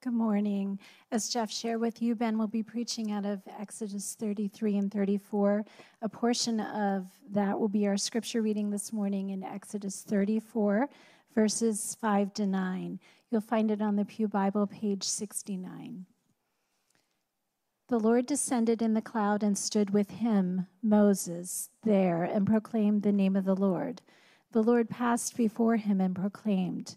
Good morning. As Jeff shared with you, Ben will be preaching out of Exodus 33 and 34. A portion of that will be our scripture reading this morning in Exodus 34, verses 5 to 9. You'll find it on the Pew Bible, page 69. The Lord descended in the cloud and stood with him, Moses, there, and proclaimed the name of the Lord. The Lord passed before him and proclaimed,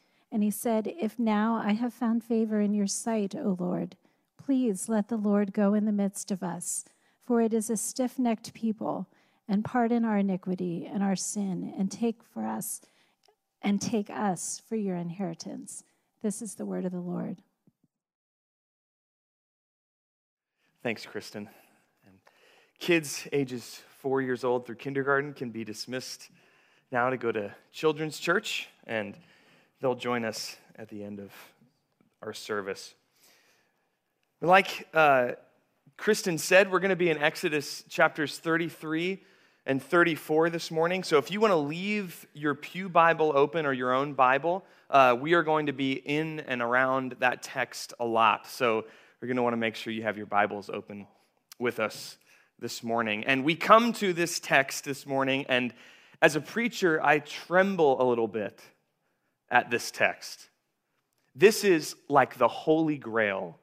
And he said, If now I have found favor in your sight, O Lord, please let the Lord go in the midst of us, for it is a stiff necked people, and pardon our iniquity and our sin, and take for us and take us for your inheritance. This is the word of the Lord. Thanks, Kristen. And kids ages four years old through kindergarten can be dismissed now to go to children's church, and they'll join us at the end of our service. Like uh, Kristen said, we're going to be in Exodus chapters 33 and 34 this morning. So if you want to leave your Pew Bible open or your own Bible, uh, we are going to be in and around that text a lot. So we're going to want to make sure you have your Bibles open with us this morning. And we come to this text this morning, and as a preacher, I tremble a little bit at this text. This is like the holy grail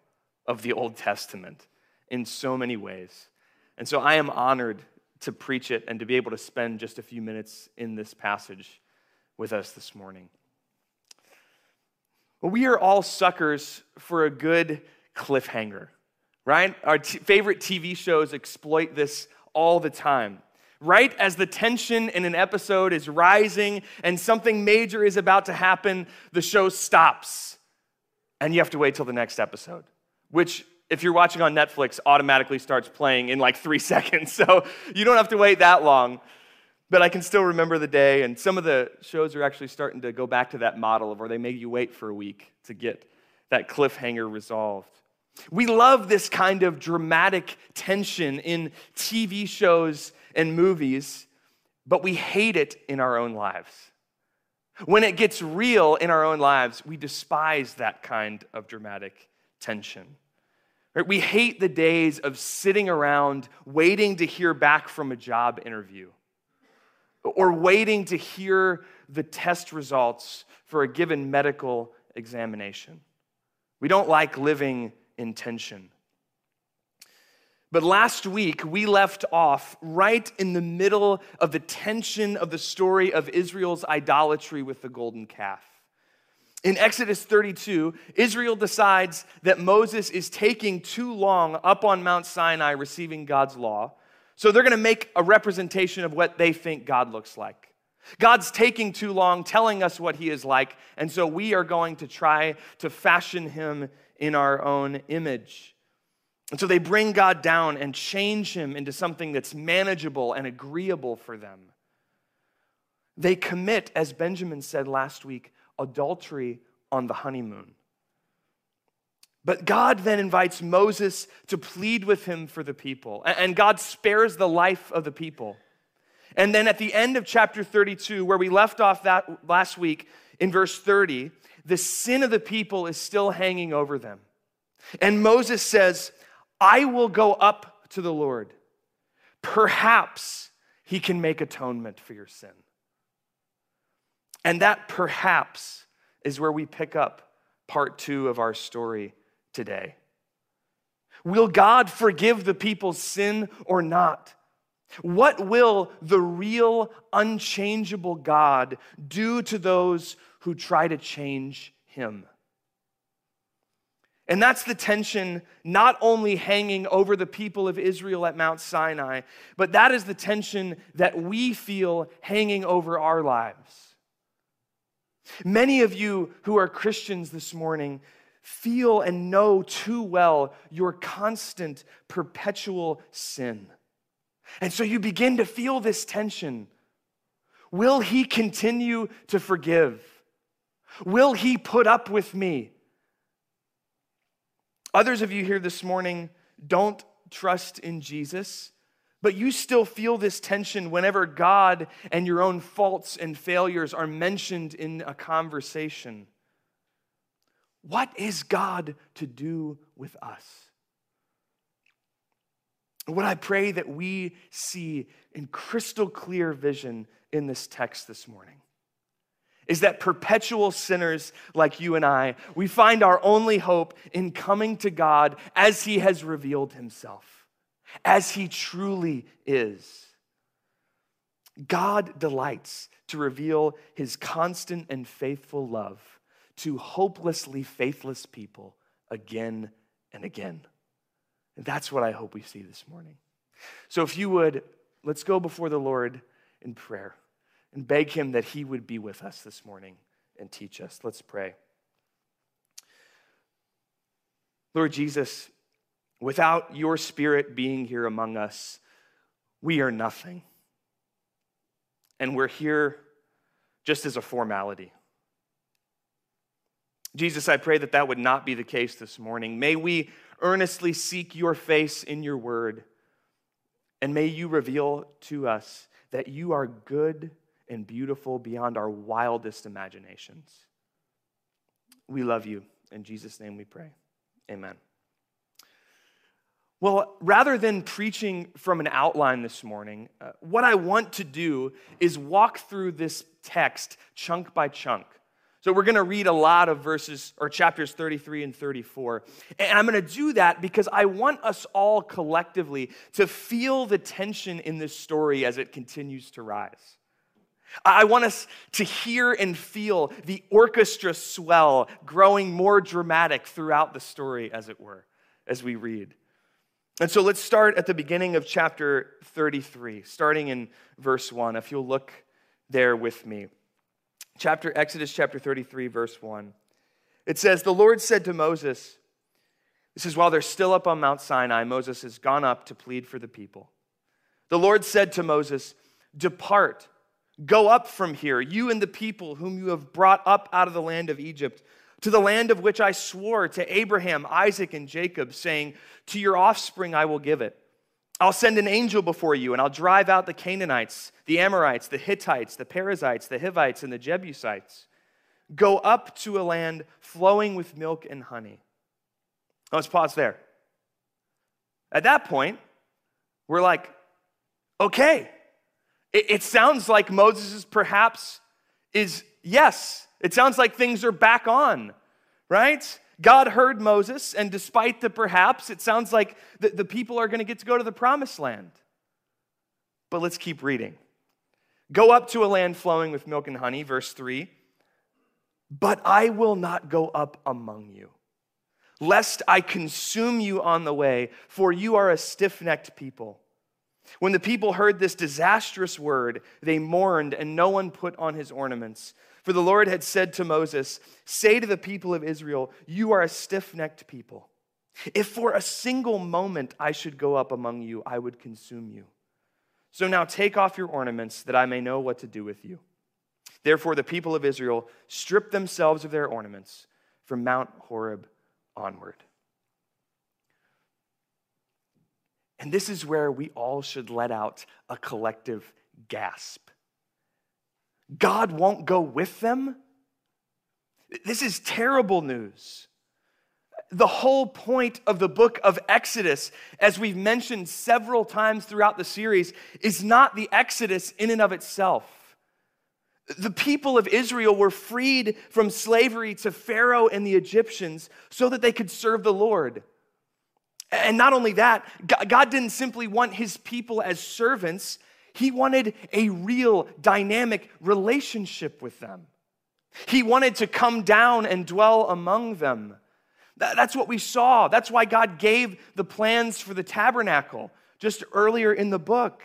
of the Old Testament in so many ways. And so I am honored to preach it and to be able to spend just a few minutes in this passage with us this morning. Well, we are all suckers for a good cliffhanger, right? Our t- favorite TV shows exploit this all the time right as the tension in an episode is rising and something major is about to happen, the show stops. And you have to wait till the next episode, which, if you're watching on Netflix, automatically starts playing in like three seconds. So you don't have to wait that long. But I can still remember the day, and some of the shows are actually starting to go back to that model of where they make you wait for a week to get that cliffhanger resolved. We love this kind of dramatic tension in TV shows and movies, but we hate it in our own lives. When it gets real in our own lives, we despise that kind of dramatic tension. We hate the days of sitting around waiting to hear back from a job interview or waiting to hear the test results for a given medical examination. We don't like living in tension. But last week, we left off right in the middle of the tension of the story of Israel's idolatry with the golden calf. In Exodus 32, Israel decides that Moses is taking too long up on Mount Sinai receiving God's law. So they're going to make a representation of what they think God looks like. God's taking too long telling us what he is like, and so we are going to try to fashion him in our own image. And so they bring God down and change him into something that's manageable and agreeable for them. They commit, as Benjamin said last week, adultery on the honeymoon. But God then invites Moses to plead with him for the people, and God spares the life of the people. And then at the end of chapter 32, where we left off that last week, in verse 30, the sin of the people is still hanging over them. And Moses says, I will go up to the Lord. Perhaps he can make atonement for your sin. And that perhaps is where we pick up part two of our story today. Will God forgive the people's sin or not? What will the real, unchangeable God do to those who try to change him? And that's the tension not only hanging over the people of Israel at Mount Sinai, but that is the tension that we feel hanging over our lives. Many of you who are Christians this morning feel and know too well your constant, perpetual sin. And so you begin to feel this tension. Will he continue to forgive? Will he put up with me? Others of you here this morning don't trust in Jesus, but you still feel this tension whenever God and your own faults and failures are mentioned in a conversation. What is God to do with us? What I pray that we see in crystal clear vision in this text this morning is that perpetual sinners like you and I, we find our only hope in coming to God as He has revealed Himself, as He truly is. God delights to reveal His constant and faithful love to hopelessly faithless people again and again. And that's what I hope we see this morning. So if you would, let's go before the Lord in prayer and beg Him that He would be with us this morning and teach us. Let's pray. Lord Jesus, without your Spirit being here among us, we are nothing. And we're here just as a formality. Jesus, I pray that that would not be the case this morning. May we earnestly seek your face in your word, and may you reveal to us that you are good and beautiful beyond our wildest imaginations. We love you. In Jesus' name we pray. Amen. Well, rather than preaching from an outline this morning, uh, what I want to do is walk through this text chunk by chunk. So we're going to read a lot of verses or chapters 33 and 34. And I'm going to do that because I want us all collectively to feel the tension in this story as it continues to rise. I want us to hear and feel the orchestra swell growing more dramatic throughout the story, as it were, as we read. And so let's start at the beginning of chapter 33, starting in verse 1. If you'll look there with me chapter Exodus chapter 33 verse 1. It says, "The Lord said to Moses, this is while they're still up on Mount Sinai, Moses has gone up to plead for the people. The Lord said to Moses, "Depart, go up from here, you and the people whom you have brought up out of the land of Egypt." to the land of which I swore to Abraham, Isaac, and Jacob, saying, To your offspring I will give it. I'll send an angel before you, and I'll drive out the Canaanites, the Amorites, the Hittites, the Perizzites, the Hivites, and the Jebusites. Go up to a land flowing with milk and honey. Let's pause there. At that point, we're like, okay. It, it sounds like Moses perhaps is yes. It sounds like things are back on, right? God heard Moses, and despite the perhaps, it sounds like the, the people are going to get to go to the promised land. But let's keep reading. Go up to a land flowing with milk and honey, verse 3. But I will not go up among you, lest I consume you on the way, for you are a stiff necked people. When the people heard this disastrous word, they mourned, and no one put on his ornaments. For the Lord had said to Moses, Say to the people of Israel, You are a stiff necked people. If for a single moment I should go up among you, I would consume you. So now take off your ornaments, that I may know what to do with you. Therefore, the people of Israel stripped themselves of their ornaments from Mount Horeb onward. And this is where we all should let out a collective gasp. God won't go with them? This is terrible news. The whole point of the book of Exodus, as we've mentioned several times throughout the series, is not the Exodus in and of itself. The people of Israel were freed from slavery to Pharaoh and the Egyptians so that they could serve the Lord. And not only that, God didn't simply want his people as servants, he wanted a real dynamic relationship with them. He wanted to come down and dwell among them. That's what we saw. That's why God gave the plans for the tabernacle just earlier in the book.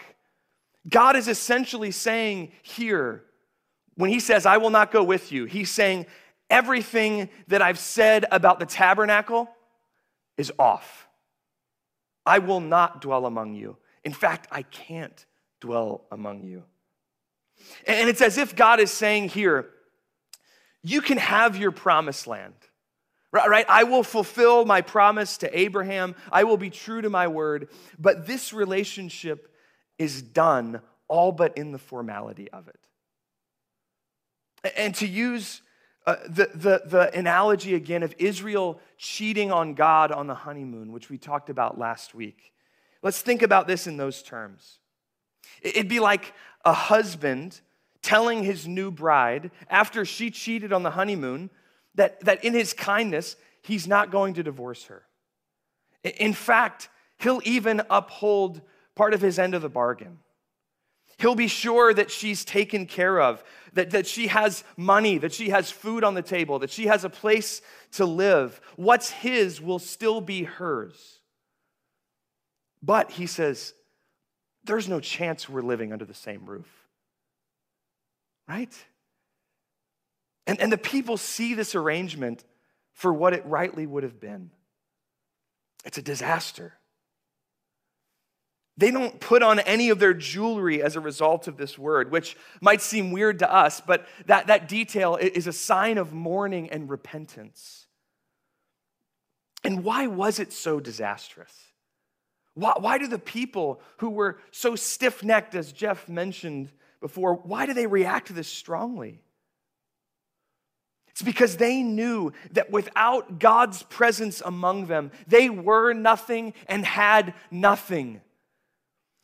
God is essentially saying here, when He says, I will not go with you, He's saying, everything that I've said about the tabernacle is off. I will not dwell among you. In fact, I can't dwell among you. And it's as if God is saying here, you can have your promised land. Right? I will fulfill my promise to Abraham. I will be true to my word. But this relationship is done all but in the formality of it. And to use uh, the, the, the analogy again of Israel cheating on God on the honeymoon, which we talked about last week, let's think about this in those terms. It'd be like a husband telling his new bride, after she cheated on the honeymoon, that, that in his kindness, he's not going to divorce her. In fact, he'll even uphold part of his end of the bargain. He'll be sure that she's taken care of, that, that she has money, that she has food on the table, that she has a place to live. What's his will still be hers. But he says, there's no chance we're living under the same roof. Right? And, and the people see this arrangement for what it rightly would have been it's a disaster. They don't put on any of their jewelry as a result of this word, which might seem weird to us, but that, that detail is a sign of mourning and repentance. And why was it so disastrous? Why, why do the people who were so stiff necked, as Jeff mentioned before, why do they react to this strongly? It's because they knew that without God's presence among them, they were nothing and had nothing.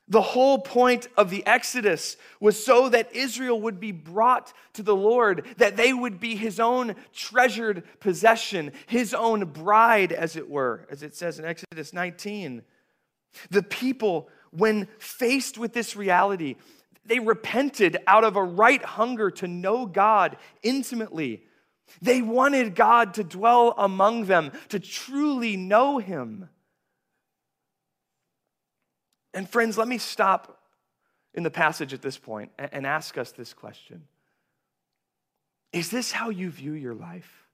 The whole point of the Exodus was so that Israel would be brought to the Lord, that they would be his own treasured possession, his own bride, as it were, as it says in Exodus 19. The people, when faced with this reality, they repented out of a right hunger to know God intimately. They wanted God to dwell among them, to truly know him. And friends, let me stop in the passage at this point and ask us this question Is this how you view your life?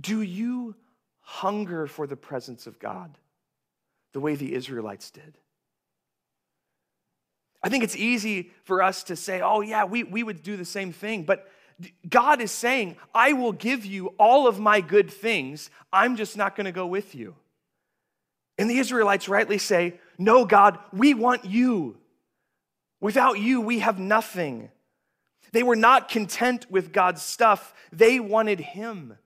Do you hunger for the presence of God the way the Israelites did? I think it's easy for us to say, oh, yeah, we, we would do the same thing. But God is saying, I will give you all of my good things. I'm just not going to go with you. And the Israelites rightly say, No, God, we want you. Without you, we have nothing. They were not content with God's stuff, they wanted Him.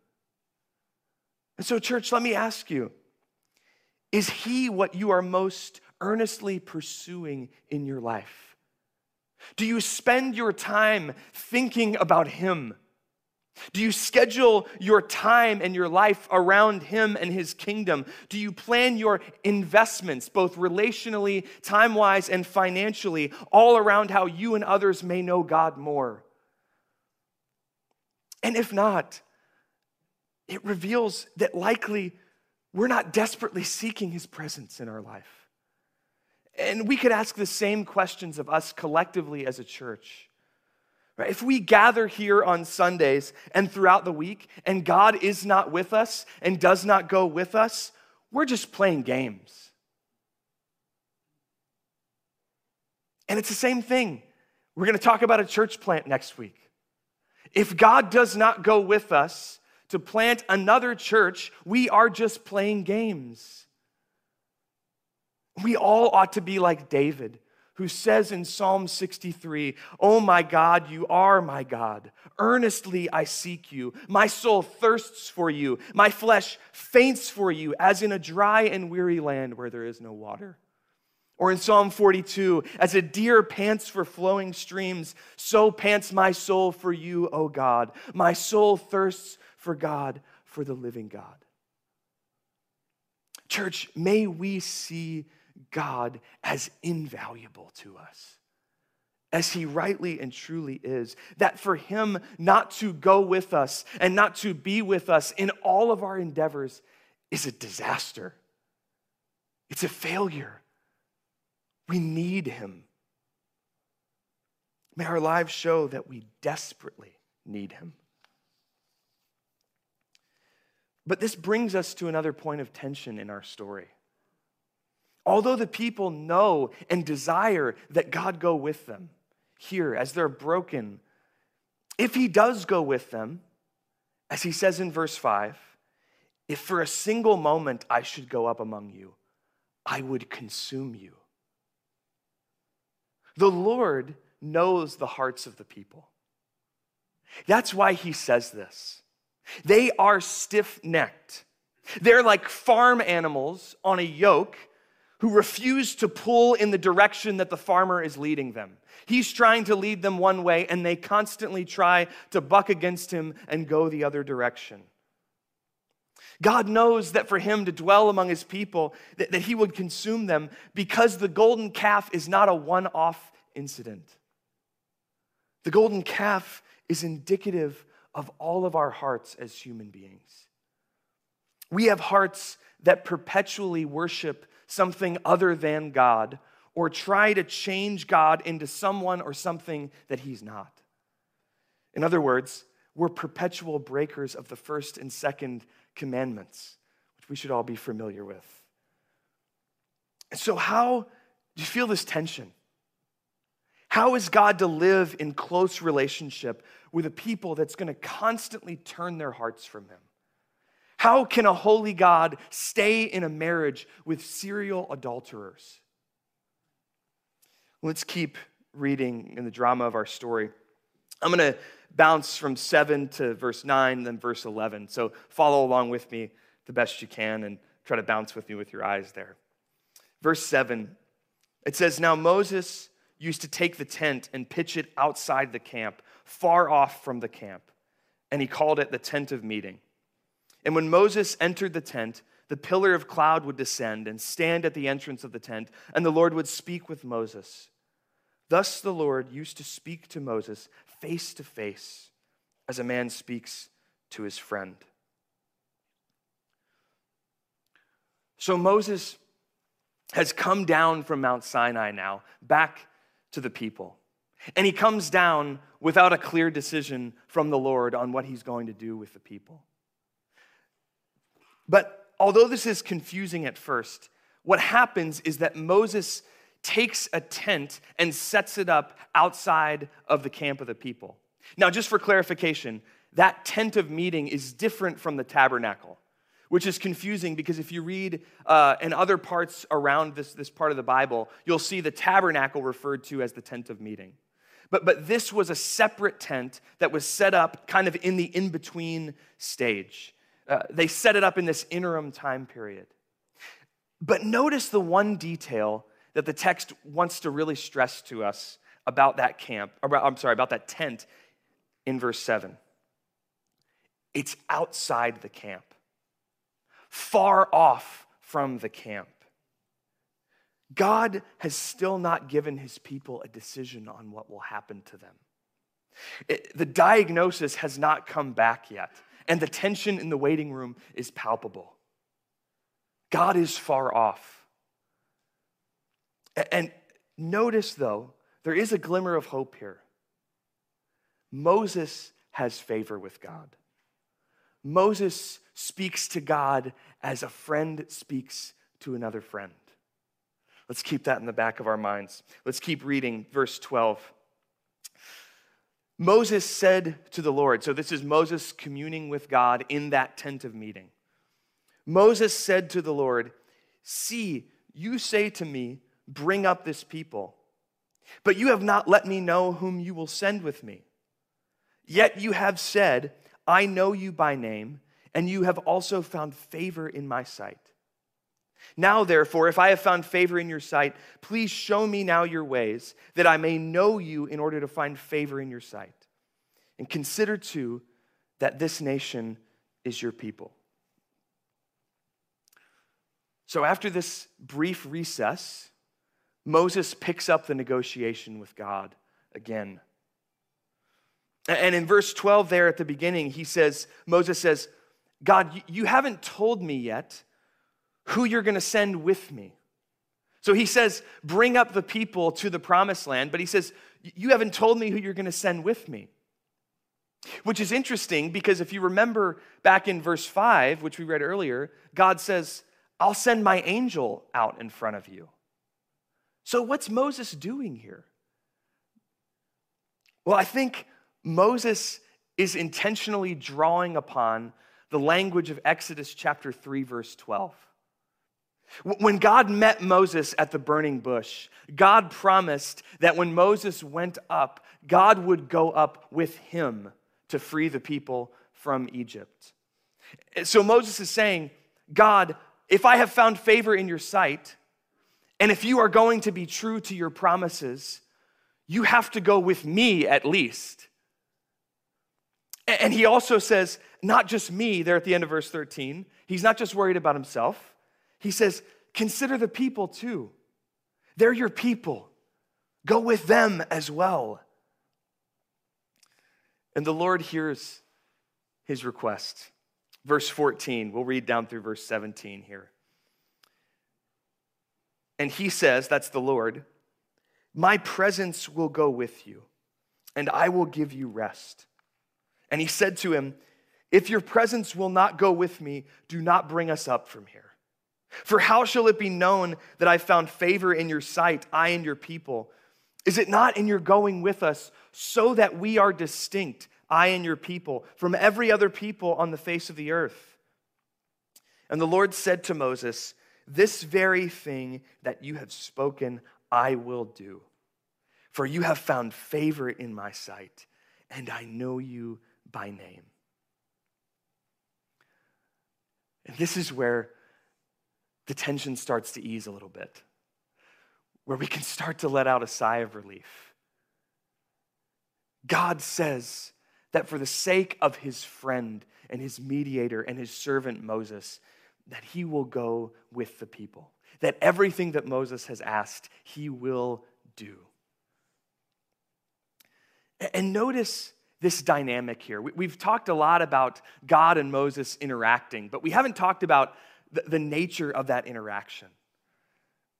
And so, church, let me ask you is He what you are most earnestly pursuing in your life? Do you spend your time thinking about Him? Do you schedule your time and your life around Him and His kingdom? Do you plan your investments, both relationally, time wise, and financially, all around how you and others may know God more? And if not, it reveals that likely we're not desperately seeking His presence in our life. And we could ask the same questions of us collectively as a church. Right? If we gather here on Sundays and throughout the week and God is not with us and does not go with us, we're just playing games. And it's the same thing. We're going to talk about a church plant next week. If God does not go with us to plant another church, we are just playing games. We all ought to be like David who says in Psalm 63, Oh my God, you are my God. Earnestly I seek you. My soul thirsts for you. My flesh faints for you, as in a dry and weary land where there is no water. Or in Psalm 42, as a deer pants for flowing streams, so pants my soul for you, O God. My soul thirsts for God, for the living God. Church, may we see God as invaluable to us, as He rightly and truly is. That for Him not to go with us and not to be with us in all of our endeavors is a disaster, it's a failure. We need Him. May our lives show that we desperately need Him. But this brings us to another point of tension in our story. Although the people know and desire that God go with them here as they're broken, if He does go with them, as He says in verse 5, if for a single moment I should go up among you, I would consume you. The Lord knows the hearts of the people. That's why He says this. They are stiff necked. They're like farm animals on a yoke who refuse to pull in the direction that the farmer is leading them. He's trying to lead them one way, and they constantly try to buck against him and go the other direction. God knows that for him to dwell among his people, that, that he would consume them because the golden calf is not a one off incident. The golden calf is indicative of all of our hearts as human beings. We have hearts that perpetually worship something other than God or try to change God into someone or something that He's not. In other words, we're perpetual breakers of the first and second commandments, which we should all be familiar with. So, how do you feel this tension? How is God to live in close relationship with a people that's going to constantly turn their hearts from Him? How can a holy God stay in a marriage with serial adulterers? Let's keep reading in the drama of our story. I'm going to bounce from 7 to verse 9, then verse 11. So follow along with me the best you can and try to bounce with me with your eyes there. Verse 7, it says, Now Moses used to take the tent and pitch it outside the camp, far off from the camp, and he called it the tent of meeting. And when Moses entered the tent, the pillar of cloud would descend and stand at the entrance of the tent, and the Lord would speak with Moses. Thus the Lord used to speak to Moses face to face, as a man speaks to his friend. So Moses has come down from Mount Sinai now, back to the people. And he comes down without a clear decision from the Lord on what he's going to do with the people. But although this is confusing at first, what happens is that Moses takes a tent and sets it up outside of the camp of the people. Now, just for clarification, that tent of meeting is different from the tabernacle, which is confusing because if you read uh, in other parts around this, this part of the Bible, you'll see the tabernacle referred to as the tent of meeting. But, but this was a separate tent that was set up kind of in the in between stage. Uh, they set it up in this interim time period. But notice the one detail that the text wants to really stress to us about that camp, about, I'm sorry, about that tent in verse 7. It's outside the camp, far off from the camp. God has still not given his people a decision on what will happen to them. It, the diagnosis has not come back yet and the tension in the waiting room is palpable. God is far off. And notice, though, there is a glimmer of hope here. Moses has favor with God. Moses speaks to God as a friend speaks to another friend. Let's keep that in the back of our minds. Let's keep reading verse 12. Moses said to the Lord, so this is Moses communing with God in that tent of meeting. Moses said to the Lord, See, you say to me, Bring up this people, but you have not let me know whom you will send with me. Yet you have said, I know you by name, and you have also found favor in my sight. Now, therefore, if I have found favor in your sight, please show me now your ways, that I may know you in order to find favor in your sight. And consider, too, that this nation is your people. So, after this brief recess, Moses picks up the negotiation with God again. And in verse 12, there at the beginning, he says, Moses says, God, you haven't told me yet who you're going to send with me. So he says, Bring up the people to the promised land, but he says, You haven't told me who you're going to send with me. Which is interesting because if you remember back in verse 5, which we read earlier, God says, I'll send my angel out in front of you. So, what's Moses doing here? Well, I think Moses is intentionally drawing upon the language of Exodus chapter 3, verse 12. When God met Moses at the burning bush, God promised that when Moses went up, God would go up with him to free the people from Egypt. So Moses is saying, God, if I have found favor in your sight, and if you are going to be true to your promises, you have to go with me at least. And he also says, not just me, there at the end of verse 13. He's not just worried about himself. He says, consider the people too. They're your people. Go with them as well. And the Lord hears his request. Verse 14, we'll read down through verse 17 here. And he says, That's the Lord, my presence will go with you, and I will give you rest. And he said to him, If your presence will not go with me, do not bring us up from here. For how shall it be known that I found favor in your sight, I and your people? Is it not in your going with us, so that we are distinct, I and your people, from every other people on the face of the earth? And the Lord said to Moses, This very thing that you have spoken, I will do. For you have found favor in my sight, and I know you by name. And this is where the tension starts to ease a little bit where we can start to let out a sigh of relief. God says that for the sake of his friend and his mediator and his servant Moses, that he will go with the people. That everything that Moses has asked, he will do. And notice this dynamic here. We've talked a lot about God and Moses interacting, but we haven't talked about the nature of that interaction.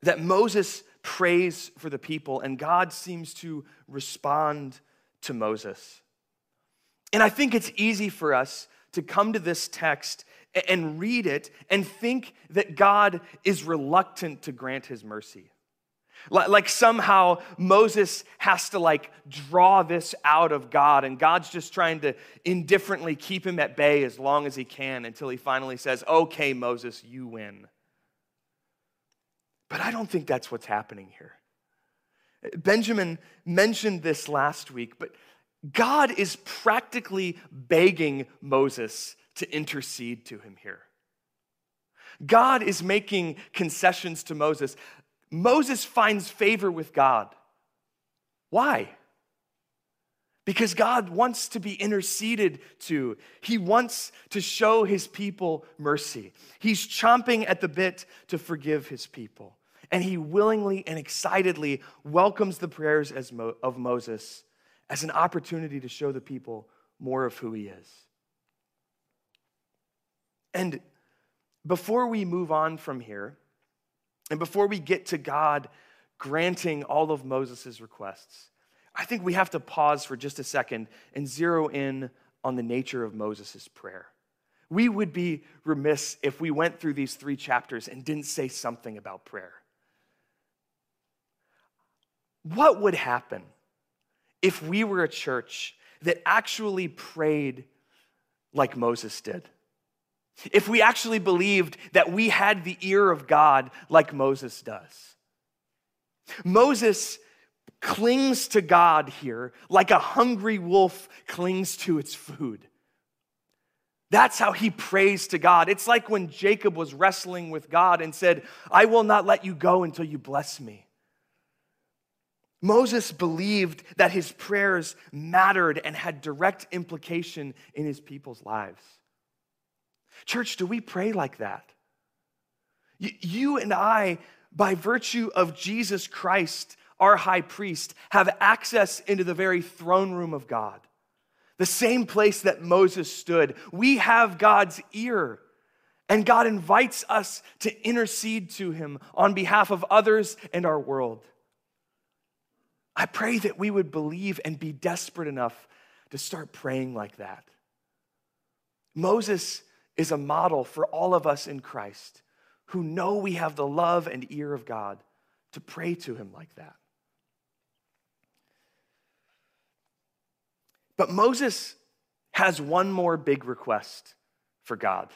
That Moses prays for the people, and God seems to respond to Moses. And I think it's easy for us to come to this text and read it and think that God is reluctant to grant his mercy. Like somehow Moses has to like draw this out of God, and God's just trying to indifferently keep him at bay as long as he can until he finally says, Okay, Moses, you win. But I don't think that's what's happening here. Benjamin mentioned this last week, but God is practically begging Moses to intercede to him here. God is making concessions to Moses. Moses finds favor with God. Why? Because God wants to be interceded to. He wants to show his people mercy. He's chomping at the bit to forgive his people and he willingly and excitedly welcomes the prayers of Moses as an opportunity to show the people more of who he is. And before we move on from here, and before we get to God granting all of Moses' requests, I think we have to pause for just a second and zero in on the nature of Moses' prayer. We would be remiss if we went through these three chapters and didn't say something about prayer. What would happen if we were a church that actually prayed like Moses did? If we actually believed that we had the ear of God like Moses does? Moses clings to God here like a hungry wolf clings to its food. That's how he prays to God. It's like when Jacob was wrestling with God and said, I will not let you go until you bless me. Moses believed that his prayers mattered and had direct implication in his people's lives. Church, do we pray like that? You and I, by virtue of Jesus Christ, our high priest, have access into the very throne room of God, the same place that Moses stood. We have God's ear. And God invites us to intercede to him on behalf of others and our world. I pray that we would believe and be desperate enough to start praying like that. Moses is a model for all of us in Christ who know we have the love and ear of God to pray to him like that. But Moses has one more big request for God,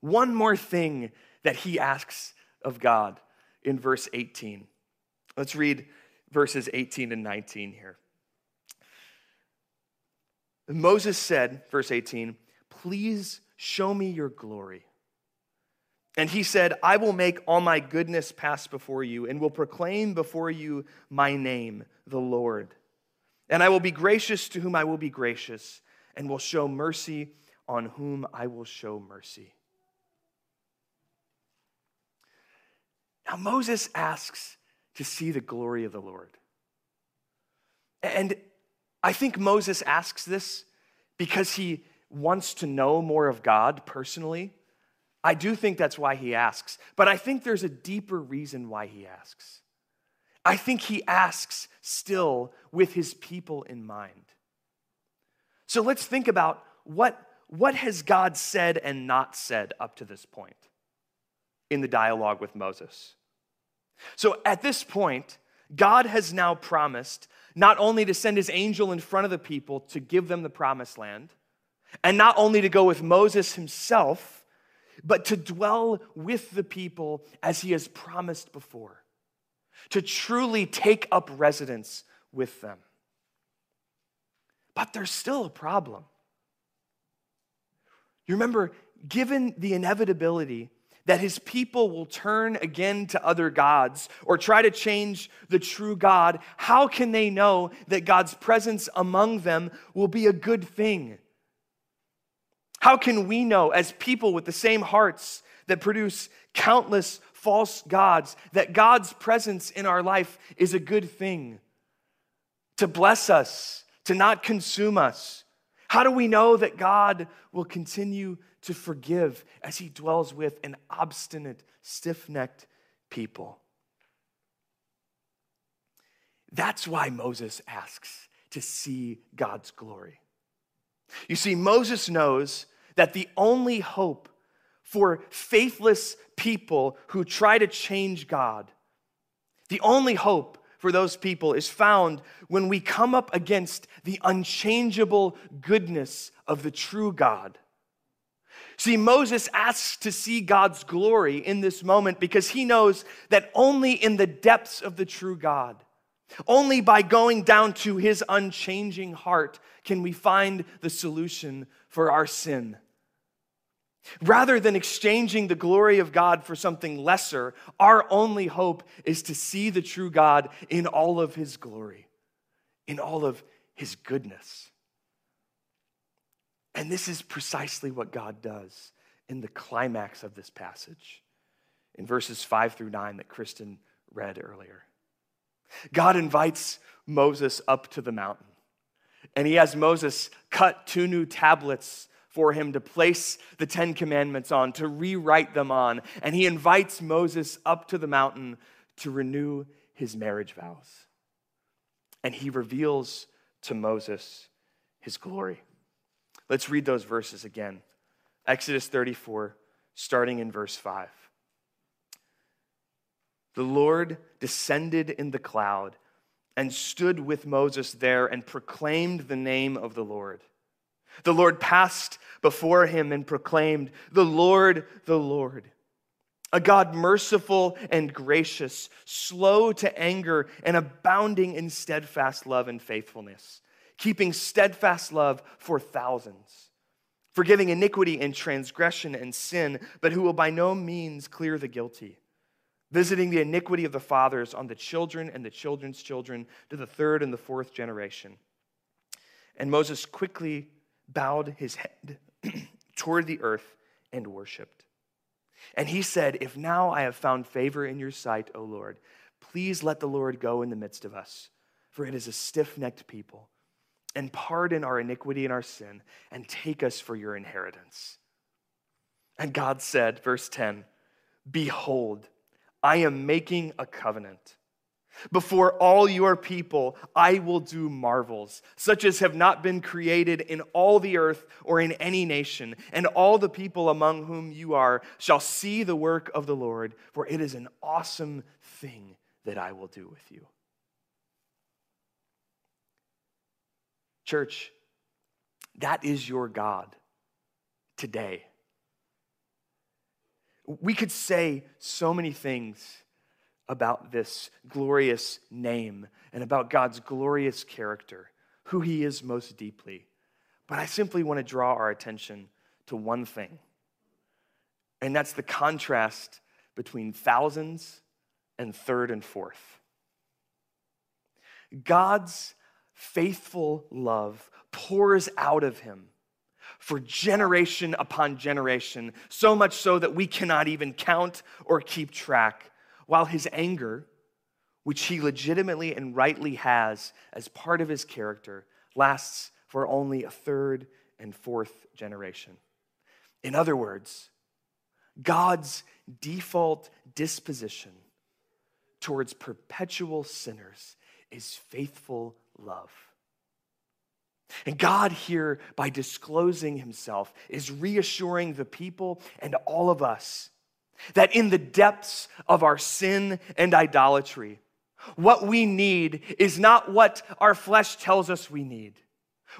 one more thing that he asks of God in verse 18. Let's read verses 18 and 19 here. Moses said, verse 18, Please show me your glory. And he said, I will make all my goodness pass before you and will proclaim before you my name, the Lord. And I will be gracious to whom I will be gracious, and will show mercy on whom I will show mercy. Now, Moses asks to see the glory of the Lord. And I think Moses asks this because he wants to know more of God personally. I do think that's why he asks, but I think there's a deeper reason why he asks. I think he asks still with his people in mind. So let's think about what, what has God said and not said up to this point in the dialogue with Moses. So at this point, God has now promised not only to send his angel in front of the people to give them the promised land, and not only to go with Moses himself, but to dwell with the people as he has promised before to truly take up residence with them. But there's still a problem. You remember, given the inevitability that his people will turn again to other gods or try to change the true God, how can they know that God's presence among them will be a good thing? How can we know, as people with the same hearts that produce countless false gods, that God's presence in our life is a good thing to bless us, to not consume us? How do we know that God will continue to forgive as he dwells with an obstinate, stiff necked people? That's why Moses asks to see God's glory. You see, Moses knows that the only hope for faithless people who try to change God. The only hope for those people is found when we come up against the unchangeable goodness of the true God. See, Moses asks to see God's glory in this moment because he knows that only in the depths of the true God, only by going down to his unchanging heart, can we find the solution for our sin. Rather than exchanging the glory of God for something lesser, our only hope is to see the true God in all of his glory, in all of his goodness. And this is precisely what God does in the climax of this passage, in verses five through nine that Kristen read earlier. God invites Moses up to the mountain, and he has Moses cut two new tablets for him to place the Ten Commandments on, to rewrite them on. And he invites Moses up to the mountain to renew his marriage vows. And he reveals to Moses his glory. Let's read those verses again. Exodus 34, starting in verse 5. The Lord descended in the cloud and stood with Moses there and proclaimed the name of the Lord. The Lord passed before him and proclaimed, The Lord, the Lord. A God merciful and gracious, slow to anger, and abounding in steadfast love and faithfulness, keeping steadfast love for thousands, forgiving iniquity and transgression and sin, but who will by no means clear the guilty, visiting the iniquity of the fathers on the children and the children's children to the third and the fourth generation. And Moses quickly bowed his head toward the earth and worshiped. And he said, If now I have found favor in your sight, O Lord, please let the Lord go in the midst of us, for it is a stiff necked people, and pardon our iniquity and our sin, and take us for your inheritance. And God said, verse 10, Behold, I am making a covenant Before all your people, I will do marvels, such as have not been created in all the earth or in any nation. And all the people among whom you are shall see the work of the Lord, for it is an awesome thing that I will do with you. Church, that is your God today. We could say so many things about this glorious name and about God's glorious character, who He is most deeply. But I simply want to draw our attention to one thing, and that's the contrast between thousands and third and fourth. God's faithful love pours out of Him for generation upon generation, so much so that we cannot even count or keep track while his anger, which he legitimately and rightly has as part of his character, lasts for only a third and fourth generation. In other words, God's default disposition towards perpetual sinners is faithful love. And God, here, by disclosing himself, is reassuring the people and all of us that in the depths of our sin and idolatry, what we need is not what our flesh tells us we need.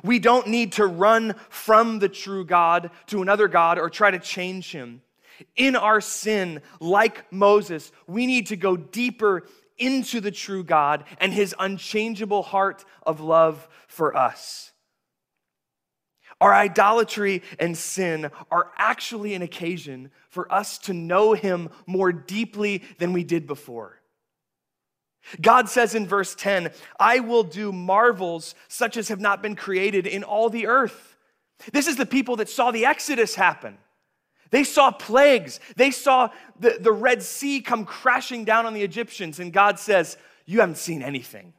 We don't need to run from the true God to another God or try to change him. In our sin, like Moses, we need to go deeper into the true God and his unchangeable heart of love for us. Our idolatry and sin are actually an occasion for us to know Him more deeply than we did before. God says in verse 10, I will do marvels such as have not been created in all the earth. This is the people that saw the Exodus happen. They saw plagues. They saw the, the Red Sea come crashing down on the Egyptians. And God says, You haven't seen anything.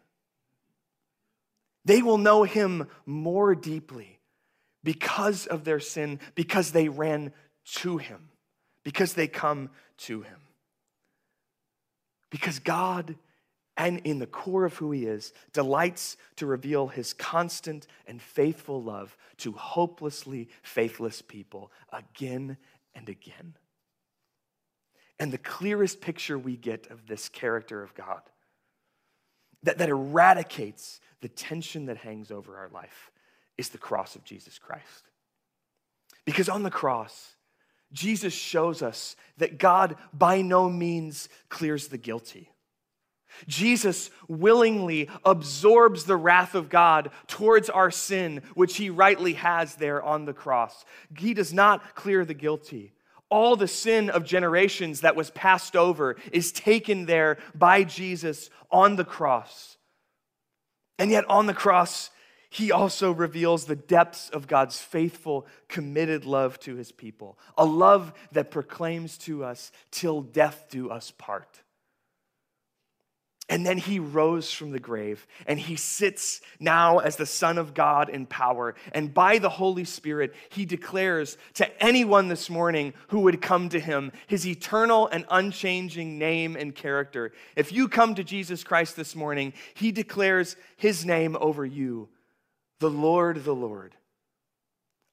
They will know him more deeply because of their sin, because they ran to him, because they come to him. Because God, and in the core of who he is, delights to reveal his constant and faithful love to hopelessly faithless people again and again. And the clearest picture we get of this character of God that, that eradicates the tension that hangs over our life is the cross of Jesus Christ. Because on the cross, Jesus shows us that God by no means clears the guilty. Jesus willingly absorbs the wrath of God towards our sin, which he rightly has there on the cross. He does not clear the guilty. All the sin of generations that was passed over is taken there by Jesus on the cross. And yet, on the cross, he also reveals the depths of God's faithful, committed love to his people, a love that proclaims to us, till death do us part. And then he rose from the grave and he sits now as the Son of God in power. And by the Holy Spirit, he declares to anyone this morning who would come to him his eternal and unchanging name and character. If you come to Jesus Christ this morning, he declares his name over you the Lord, the Lord,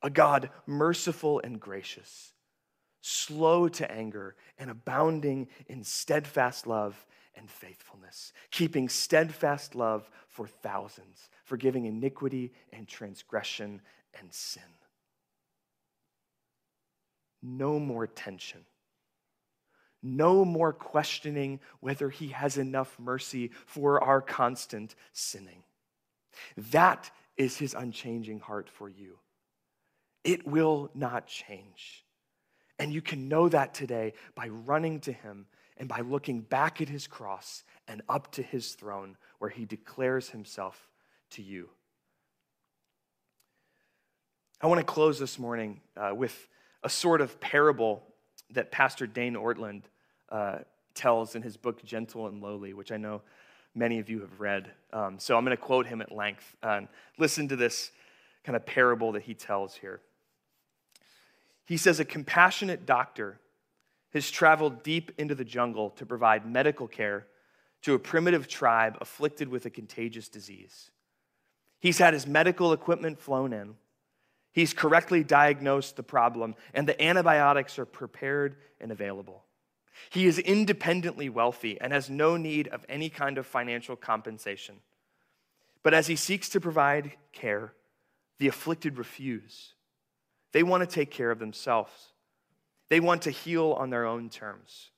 a God merciful and gracious, slow to anger, and abounding in steadfast love and faithfulness, keeping steadfast love for thousands, forgiving iniquity and transgression and sin. No more tension. No more questioning whether he has enough mercy for our constant sinning. That is his unchanging heart for you. It will not change. And you can know that today by running to him and by looking back at his cross and up to his throne where he declares himself to you. I want to close this morning uh, with a sort of parable that Pastor Dane Ortlund uh, tells in his book, Gentle and Lowly, which I know many of you have read. Um, so I'm going to quote him at length. and listen to this kind of parable that he tells here. He says, A compassionate doctor has traveled deep into the jungle to provide medical care to a primitive tribe afflicted with a contagious disease. He's had his medical equipment flown in. He's correctly diagnosed the problem, and the antibiotics are prepared and available. He is independently wealthy and has no need of any kind of financial compensation. But as he seeks to provide care, the afflicted refuse. They want to take care of themselves, they want to heal on their own terms.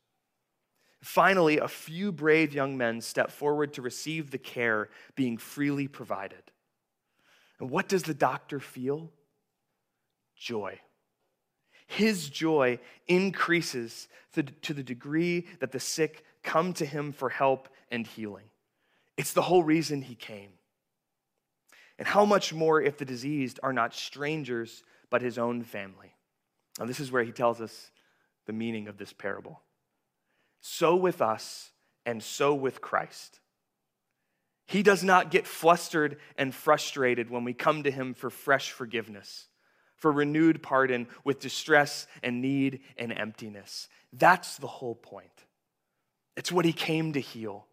Finally, a few brave young men step forward to receive the care being freely provided. And what does the doctor feel? Joy. His joy increases to the degree that the sick come to him for help and healing. It's the whole reason he came. And how much more if the diseased are not strangers, but his own family? Now, this is where he tells us the meaning of this parable. So with us, and so with Christ. He does not get flustered and frustrated when we come to him for fresh forgiveness, for renewed pardon with distress and need and emptiness. That's the whole point. It's what he came to heal.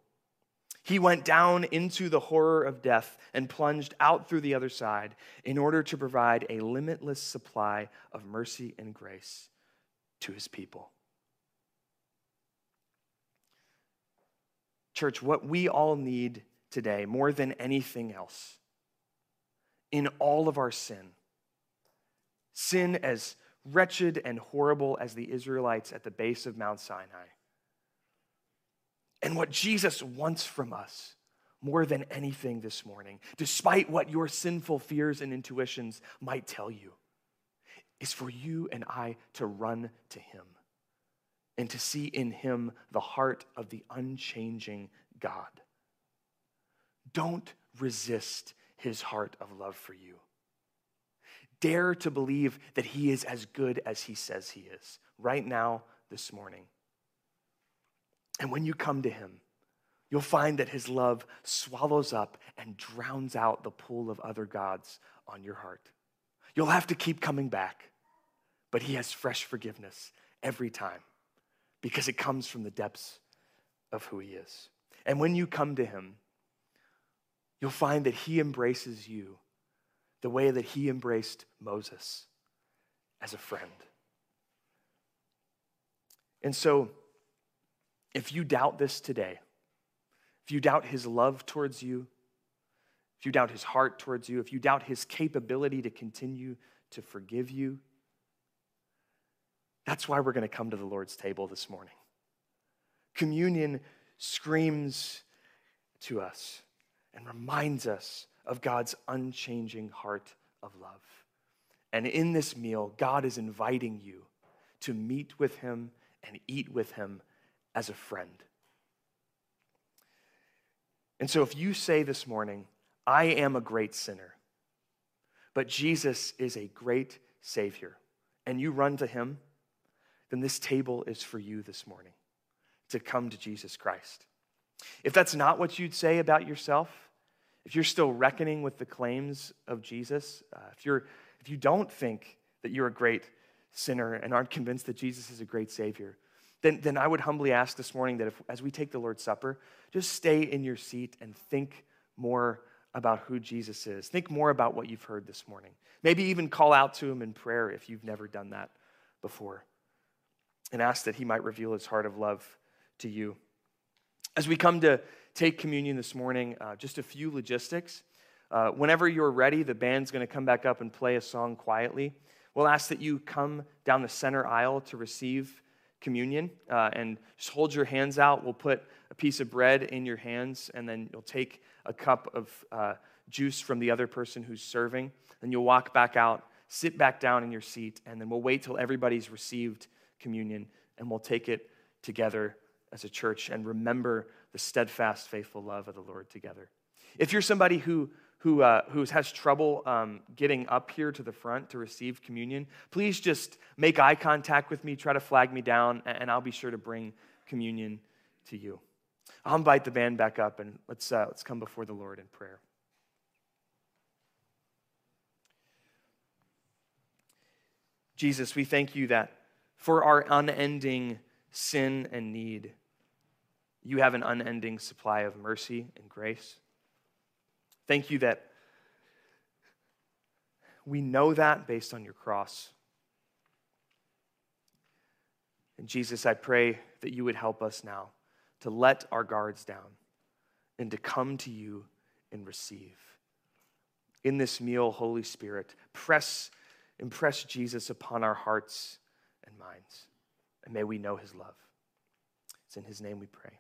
He went down into the horror of death and plunged out through the other side in order to provide a limitless supply of mercy and grace to his people. Church, what we all need today, more than anything else, in all of our sin, sin as wretched and horrible as the Israelites at the base of Mount Sinai, and what Jesus wants from us more than anything this morning, despite what your sinful fears and intuitions might tell you, is for you and I to run to Him and to see in Him the heart of the unchanging God. Don't resist his heart of love for you. Dare to believe that he is as good as he says he is right now, this morning. And when you come to him, you'll find that his love swallows up and drowns out the pool of other gods on your heart. You'll have to keep coming back, but he has fresh forgiveness every time because it comes from the depths of who he is. And when you come to him, you'll find that he embraces you the way that he embraced Moses as a friend. And so, if you doubt this today, if you doubt his love towards you, if you doubt his heart towards you, if you doubt his capability to continue to forgive you, that's why we're going to come to the Lord's table this morning. Communion screams to us and reminds us of God's unchanging heart of love. And in this meal, God is inviting you to meet with Him and eat with Him as a friend. And so, if you say this morning, I am a great sinner, but Jesus is a great Savior, and you run to Him, then this table is for you this morning to come to Jesus Christ. If that's not what you'd say about yourself, if you're still reckoning with the claims of Jesus, uh, if, you're, if you don't think that you're a great sinner and aren't convinced that Jesus is a great Savior, then, then I would humbly ask this morning that if, as we take the Lord's Supper, just stay in your seat and think more about who Jesus is. Think more about what you've heard this morning. Maybe even call out to Him in prayer if you've never done that before. And ask that He might reveal His heart of love to you. As we come to take communion this morning, uh, just a few logistics. Uh, whenever you're ready, the band's going to come back up and play a song quietly. We'll ask that you come down the center aisle to receive communion uh, and just hold your hands out. We'll put a piece of bread in your hands, and then you'll take a cup of uh, juice from the other person who's serving. Then you'll walk back out, sit back down in your seat, and then we'll wait till everybody's received communion, and we'll take it together as a church and remember the steadfast, faithful love of the Lord together. If you're somebody who who, uh, who has trouble um, getting up here to the front to receive communion, please just make eye contact with me, try to flag me down, and I'll be sure to bring communion to you. I'll invite the band back up and let's, uh, let's come before the Lord in prayer. Jesus, we thank you that for our unending sin and need, You have an unending supply of mercy and grace. Thank you that we know that based on your cross. And Jesus, I pray that you would help us now to let our guards down and to come to you and receive. In this meal, Holy Spirit, press, impress Jesus upon our hearts and minds, and may we know his love. It's in his name we pray.